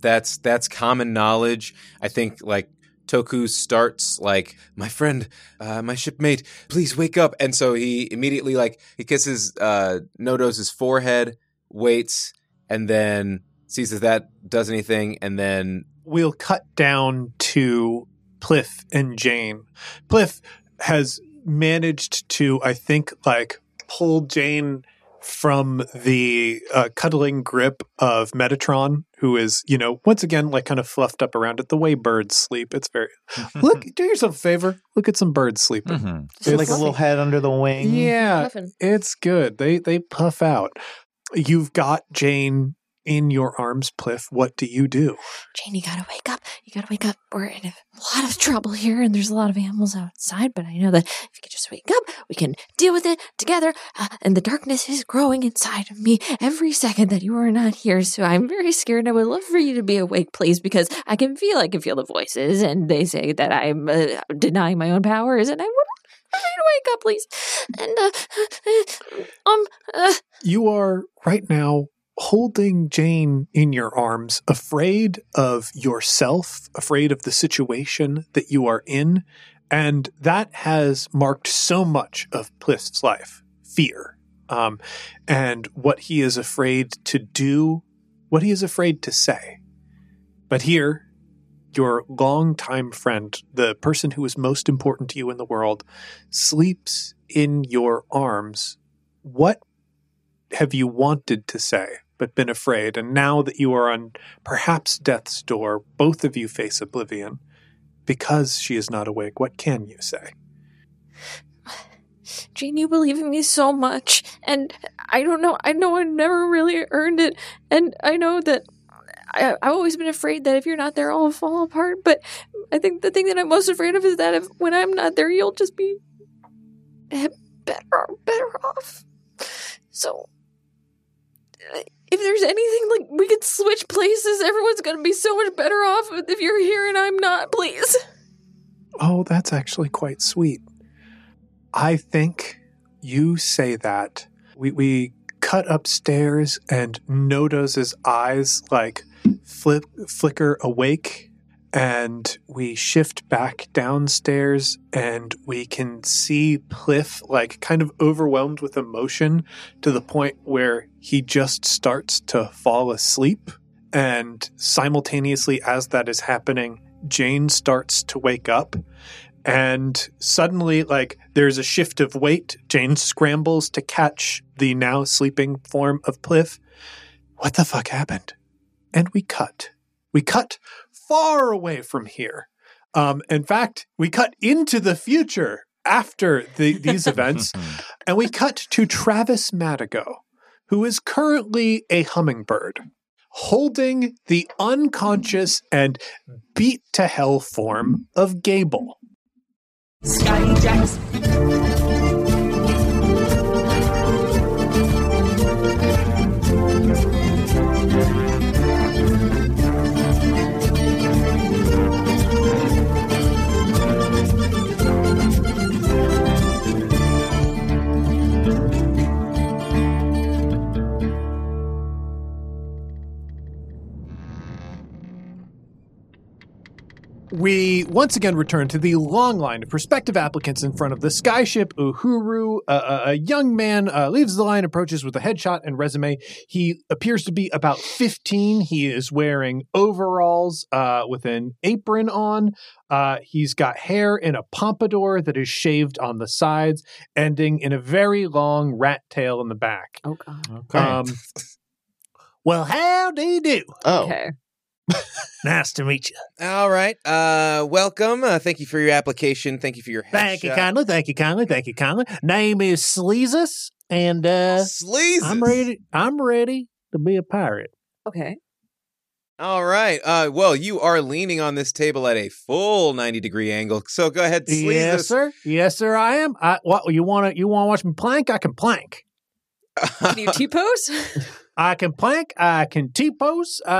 that's that's common knowledge. I think like Toku starts like, "My friend, uh, my shipmate, please wake up!" And so he immediately like he kisses uh, Nodo's forehead, waits, and then sees if that does anything, and then we'll cut down to Pliff and Jane. Pliff has managed to, I think, like pull Jane from the uh, cuddling grip of Metatron, who is, you know, once again, like kind of fluffed up around it, the way birds sleep. It's very, look, do yourself a favor, look at some birds sleeping. Mhm. It's like a little head under the wing. Yeah, Puffin. it's good. They they puff out. You've got Jane in your arms, Pliff. What do you do? Jane, you gotta wake up. You gotta wake up. We're in a lot of trouble here, and there's a lot of animals outside. But I know that if you could just wake up, we can deal with it together. Uh, and the darkness is growing inside of me every second that you are not here. So I'm very scared. I would love for you to be awake, please, because I can feel. I can feel the voices, and they say that I'm uh, denying my own powers, and I want you to wake up, please. And uh, um, uh, You are right now holding Jane in your arms, afraid of yourself, afraid of the situation that you are in. And that has marked so much of Pliff's life fear. Um, and what he is afraid to do, what he is afraid to say. But here, your longtime friend, the person who is most important to you in the world, sleeps in your arms. What have you wanted to say but been afraid? And now that you are on perhaps death's door, both of you face oblivion. Because she is not awake, what can you say? Jane, you believe in me so much, and I don't know. I know I never really earned it, and I know that I, I've always been afraid that if you're not there, I'll fall apart. But I think the thing that I'm most afraid of is that if when I'm not there, you'll just be better better off. So, if there's anything like we could switch places, everyone's gonna be so much better off if you're here and I'm not. Please. Oh, that's actually quite sweet. I think you say that. We we cut upstairs and Noda's eyes like flip flicker awake and we shift back downstairs and we can see Pliff like kind of overwhelmed with emotion to the point where he just starts to fall asleep. And simultaneously as that is happening Jane starts to wake up. And suddenly like there's a shift of weight. Jane scrambles to catch the now sleeping form of pliff what the fuck happened? And we cut. We cut far away from here um, in fact we cut into the future after the, these events and we cut to travis madigo who is currently a hummingbird holding the unconscious and beat to hell form of gable Skyjacks. We once again return to the long line of prospective applicants in front of the skyship Uhuru. Uh, a, a young man uh, leaves the line, approaches with a headshot and resume. He appears to be about 15. He is wearing overalls uh, with an apron on. Uh, he's got hair in a pompadour that is shaved on the sides, ending in a very long rat tail in the back. Oh God. Okay. Um, well, how do you do? Oh, Okay. Nice to meet you. All right. Uh, welcome. Uh, thank you for your application. Thank you for your help. Thank you headshot. kindly. Thank you kindly. Thank you kindly. Name is Sleezus, and uh, Sleaze. I'm ready. I'm ready to be a pirate. Okay. All right. Uh, well, you are leaning on this table at a full ninety degree angle. So go ahead, sleaze yes, sir. Yes, sir. I am. I, what you want to? You want to watch me plank? I can plank. Can you T pose? I can plank. I can T pose. Uh,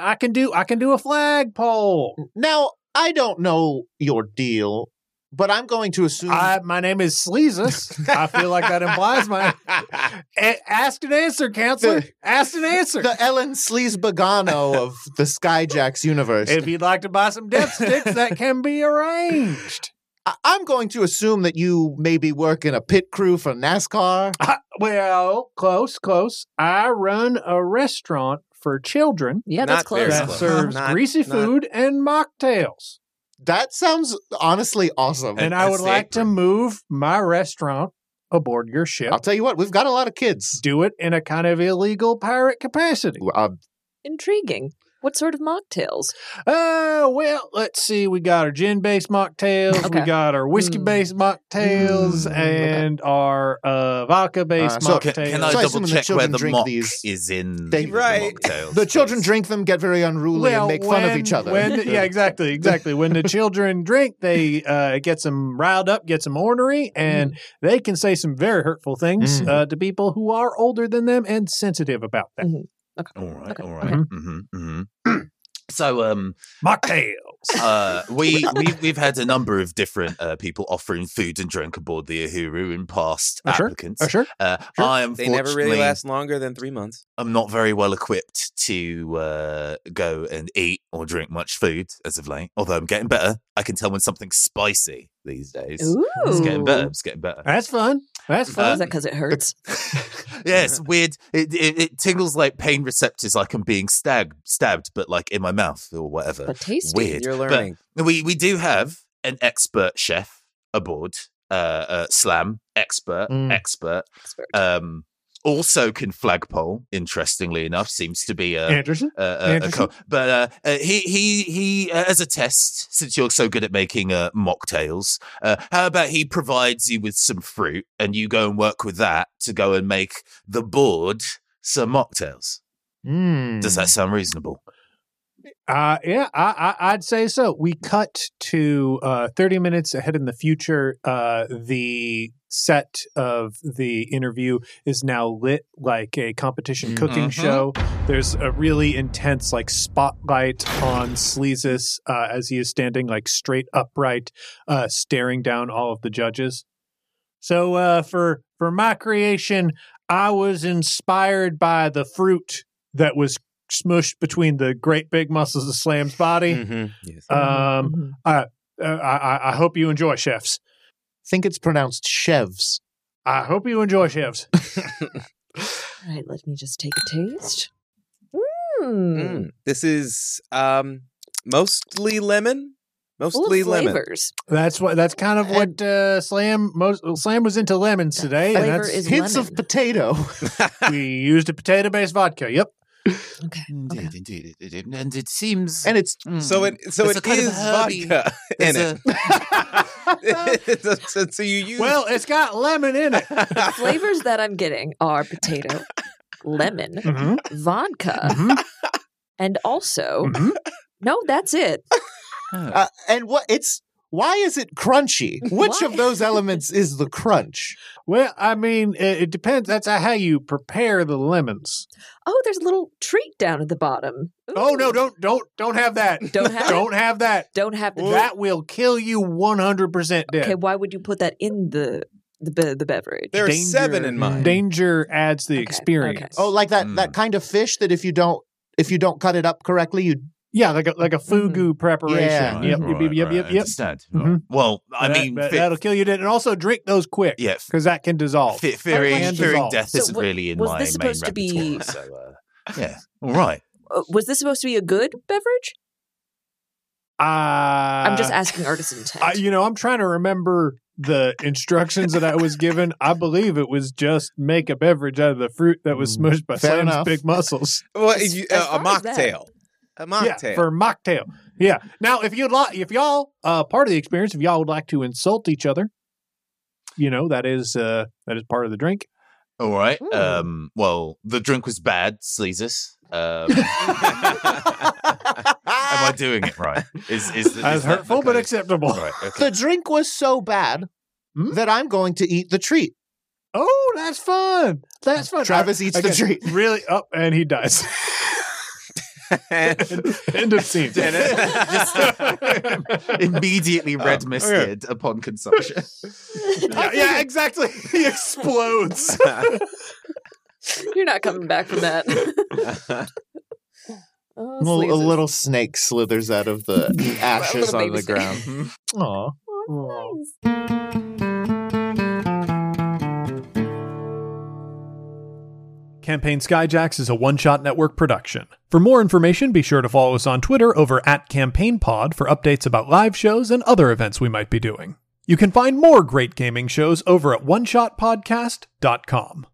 I can do. I can do a flagpole. now I don't know your deal, but I'm going to assume. I, my name is Sleezus. I feel like that implies my. A- ask and answer, counselor. The- Ask and answer. the Ellen Sleazebagano of the Skyjacks universe. if you'd like to buy some death sticks, that can be arranged. I- I'm going to assume that you maybe work in a pit crew for NASCAR. Uh, well, close, close. I run a restaurant for children Yeah, that's Not very close. that close. serves Not- greasy not- food and mocktails. That sounds honestly awesome. And I would that's like to move my restaurant aboard your ship. I'll tell you what, we've got a lot of kids. Do it in a kind of illegal pirate capacity. Uh, Intriguing. What sort of mocktails? Uh, well, let's see. We got our gin-based mocktails. We got our whiskey-based mocktails, Mm, and our uh, vodka-based Uh, so Can, mocktails. can So I I double assume the check where children the drink mock these- is in They- the Right. mocktails, the children drink them, get very unruly, and make fun of each other. When, yeah, exactly, exactly. When the children drink, they uh, it gets them riled up, get them ornery, and they can say some very hurtful things Mhm. uh, to people who are older than them and sensitive about that. All right, Okay, all okay. right. Mm-hmm, mm-hmm. so, um, Mocktails. Uh, we we've, we've had a number of different uh, people offering food and drink aboard the Uhuru in past Oh, sure. applicants. Oh, sure. Uh, Sure. I am They never really last longer than three months. I'm not very well equipped to uh, go and eat or drink much food as of late. Although I'm getting better. I can tell when something's spicy these days. Ooh. It's getting better. It's getting better. That's fun. That's Oh, fun. is that because it hurts? yeah, it's weird. It, it, it tingles like pain receptors, like I'm being stabbed, stabbed, but like in my mouth or whatever. But tasty. Weird. You're But learning. we we do have an expert chef aboard. Uh, uh Slam expert, Mm. expert. Expert. Um, also can flagpole. Interestingly enough, seems to be a Anderson. uh, uh, a Anderson? co- but uh, uh, he he he uh, as a test since you're so good at making uh, mocktails uh, how about he provides you with some fruit and you go and work with that to go and make the board some mocktails Mm. does that sound reasonable Uh, yeah, I, I, I'd say so. We cut to uh, 30 minutes ahead in the future. Uh, the set of the interview is now lit like a competition cooking Mhm. show. There's a really intense like spotlight on Sleezus uh, as he is standing like straight upright, uh, staring down all of the judges. So uh, for for my creation, I was inspired by the fruit that was smushed between the great big muscles of Slam's body. Mhm. Yes. Um, Mhm. uh, I, I, I hope you enjoy, chefs. think it's pronounced chevs. I hope you enjoy, chefs. All right, let me just take a taste. Mm. Mm. This is um mostly lemon. Mostly lemon. That's what. That's kind of what uh, Slam. Most Slam was into lemons today. and Flavor that's- is Hints lemon. of potato. we used a potato-based vodka. Yep. Okay. indeed okay. indeed it, it, and it seems and it's mm, So it so There's it a is vodka in there's it. so, so- so you use Well, it's got lemon in it. The flavors that I'm getting are potato, lemon, Mhm. vodka, Mhm. and also Mhm. no, that's it. oh. uh, and what it's why is it crunchy? Which of those elements is the crunch? Well, I mean, it, it depends. That's how you prepare the lemons. Oh, there's a little treat down at the bottom. Oh no! Don't don't don't have that. Don't have it? don't have that. Don't have the That will kill you one hundred percent dead. Okay, why would you put that in the the be- the beverage? There are Danger- seven in mine. Danger adds the Okay, experience. okay. Oh, like that Mm. that kind of fish that if you don't if you don't cut it up correctly, you Yeah, like a like a fugu preparation. Yeah. Right, Yep, right, yep, yep, right, yep, I yep. understand. Mhm. Well, I That- mean, that, fe- will kill you dead, and also drink those quick. yeah, f- because that can dissolve. fe- fearing, And fearing death So isn't wa- really in was my this main supposed to be- repertoire. So, uh, yeah, all right. Uh, was this supposed to be a good beverage? Uh, I'm just asking artisan intent. I, you know, I'm trying to remember the instructions that I was given. I believe it was just make a beverage out of the fruit that was Mm, smushed by fair Sam's enough. big muscles. well, you, uh, a far that- mocktail. A mocktail. Yeah, for mocktail. Yeah. Now, if you'd like, if y'all, uh, part of the experience, if y'all would like to insult each other, you know that is uh that is part of the drink. All right. Um, well, the drink was bad, Sleezus. Um, am I doing it right? Is is, is As hurtful but acceptable. Right. Okay. the drink was so bad Hmm? that I'm going to eat the treat. Oh, that's fun. That's fun. Travis eats the Again, treat. Really? Oh, and he dies. End of scene. Immediately oh, red Oh, misted upon consumption. yeah, yeah, exactly. He explodes. You're not coming back from that. oh, Well, a little snake slithers out of the ashes on the baby ground. snake. Aw. Oh, nice. Campaign Skyjacks is a one shot network production. For more information, be sure to follow us on Twitter over at CampaignPod for updates about live shows and other events we might be doing. You can find more great gaming shows over at oneshotpodcast.com.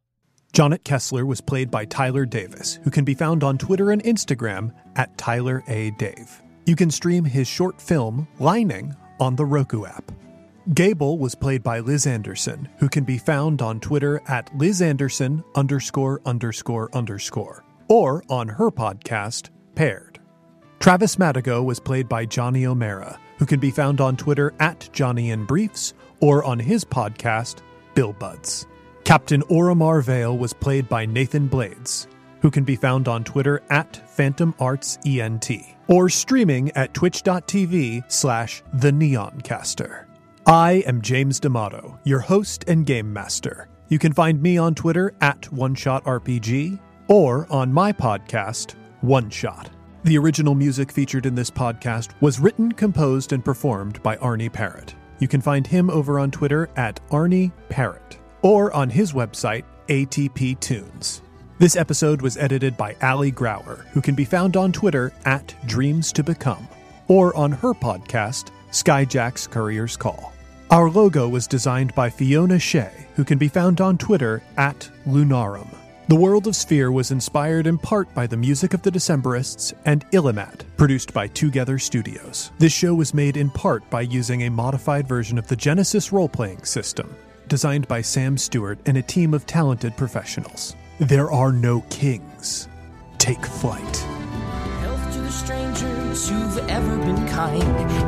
Jonnet Kessler was played by Tyler Davis, who can be found on Twitter and Instagram at Tyler A. Dave. You can stream his short film, Lining, on the Roku app. Gable was played by Liz Anderson, who can be found on Twitter at Liz Anderson underscore underscore underscore, or on her podcast, Paired. Travis Madigo was played by Johnny O'Mara, who can be found on Twitter at Johnny in Briefs, or on his podcast, Bill Buds. Captain Oromar Vale was played by Nathan Blades, who can be found on Twitter at Phantom Arts ENT, or streaming at twitch.tv slash the Neoncaster. I am James D'Amato, your host and game master. You can find me on Twitter at OneShotRPG or on my podcast, One Shot. The original music featured in this podcast was written, composed, and performed by Arne Parrott. You can find him over on Twitter at Arne Parrott or on his website, ATP Tunes. This episode was edited by Ali Grauer, who can be found on Twitter at Dreams to Become, or on her podcast, Skyjack's Courier's Call. Our logo was designed by Fiona Shea, who can be found on Twitter at Lunarum. The World of Sphere was inspired in part by the music of the Decemberists and Illimat, produced by Twogether Studios. This show was made in part by using a modified version of the Genesys role playing system, designed by Sam Stewart and a team of talented professionals. There are no kings. Take flight. Strangers who've ever been kind,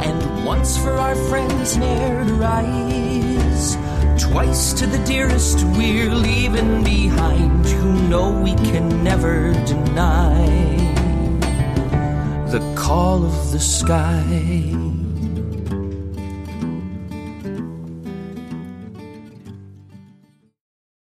and once for our friends ne'er to rise. Twice to the dearest we're leaving behind, who know we can never deny. The call of the sky.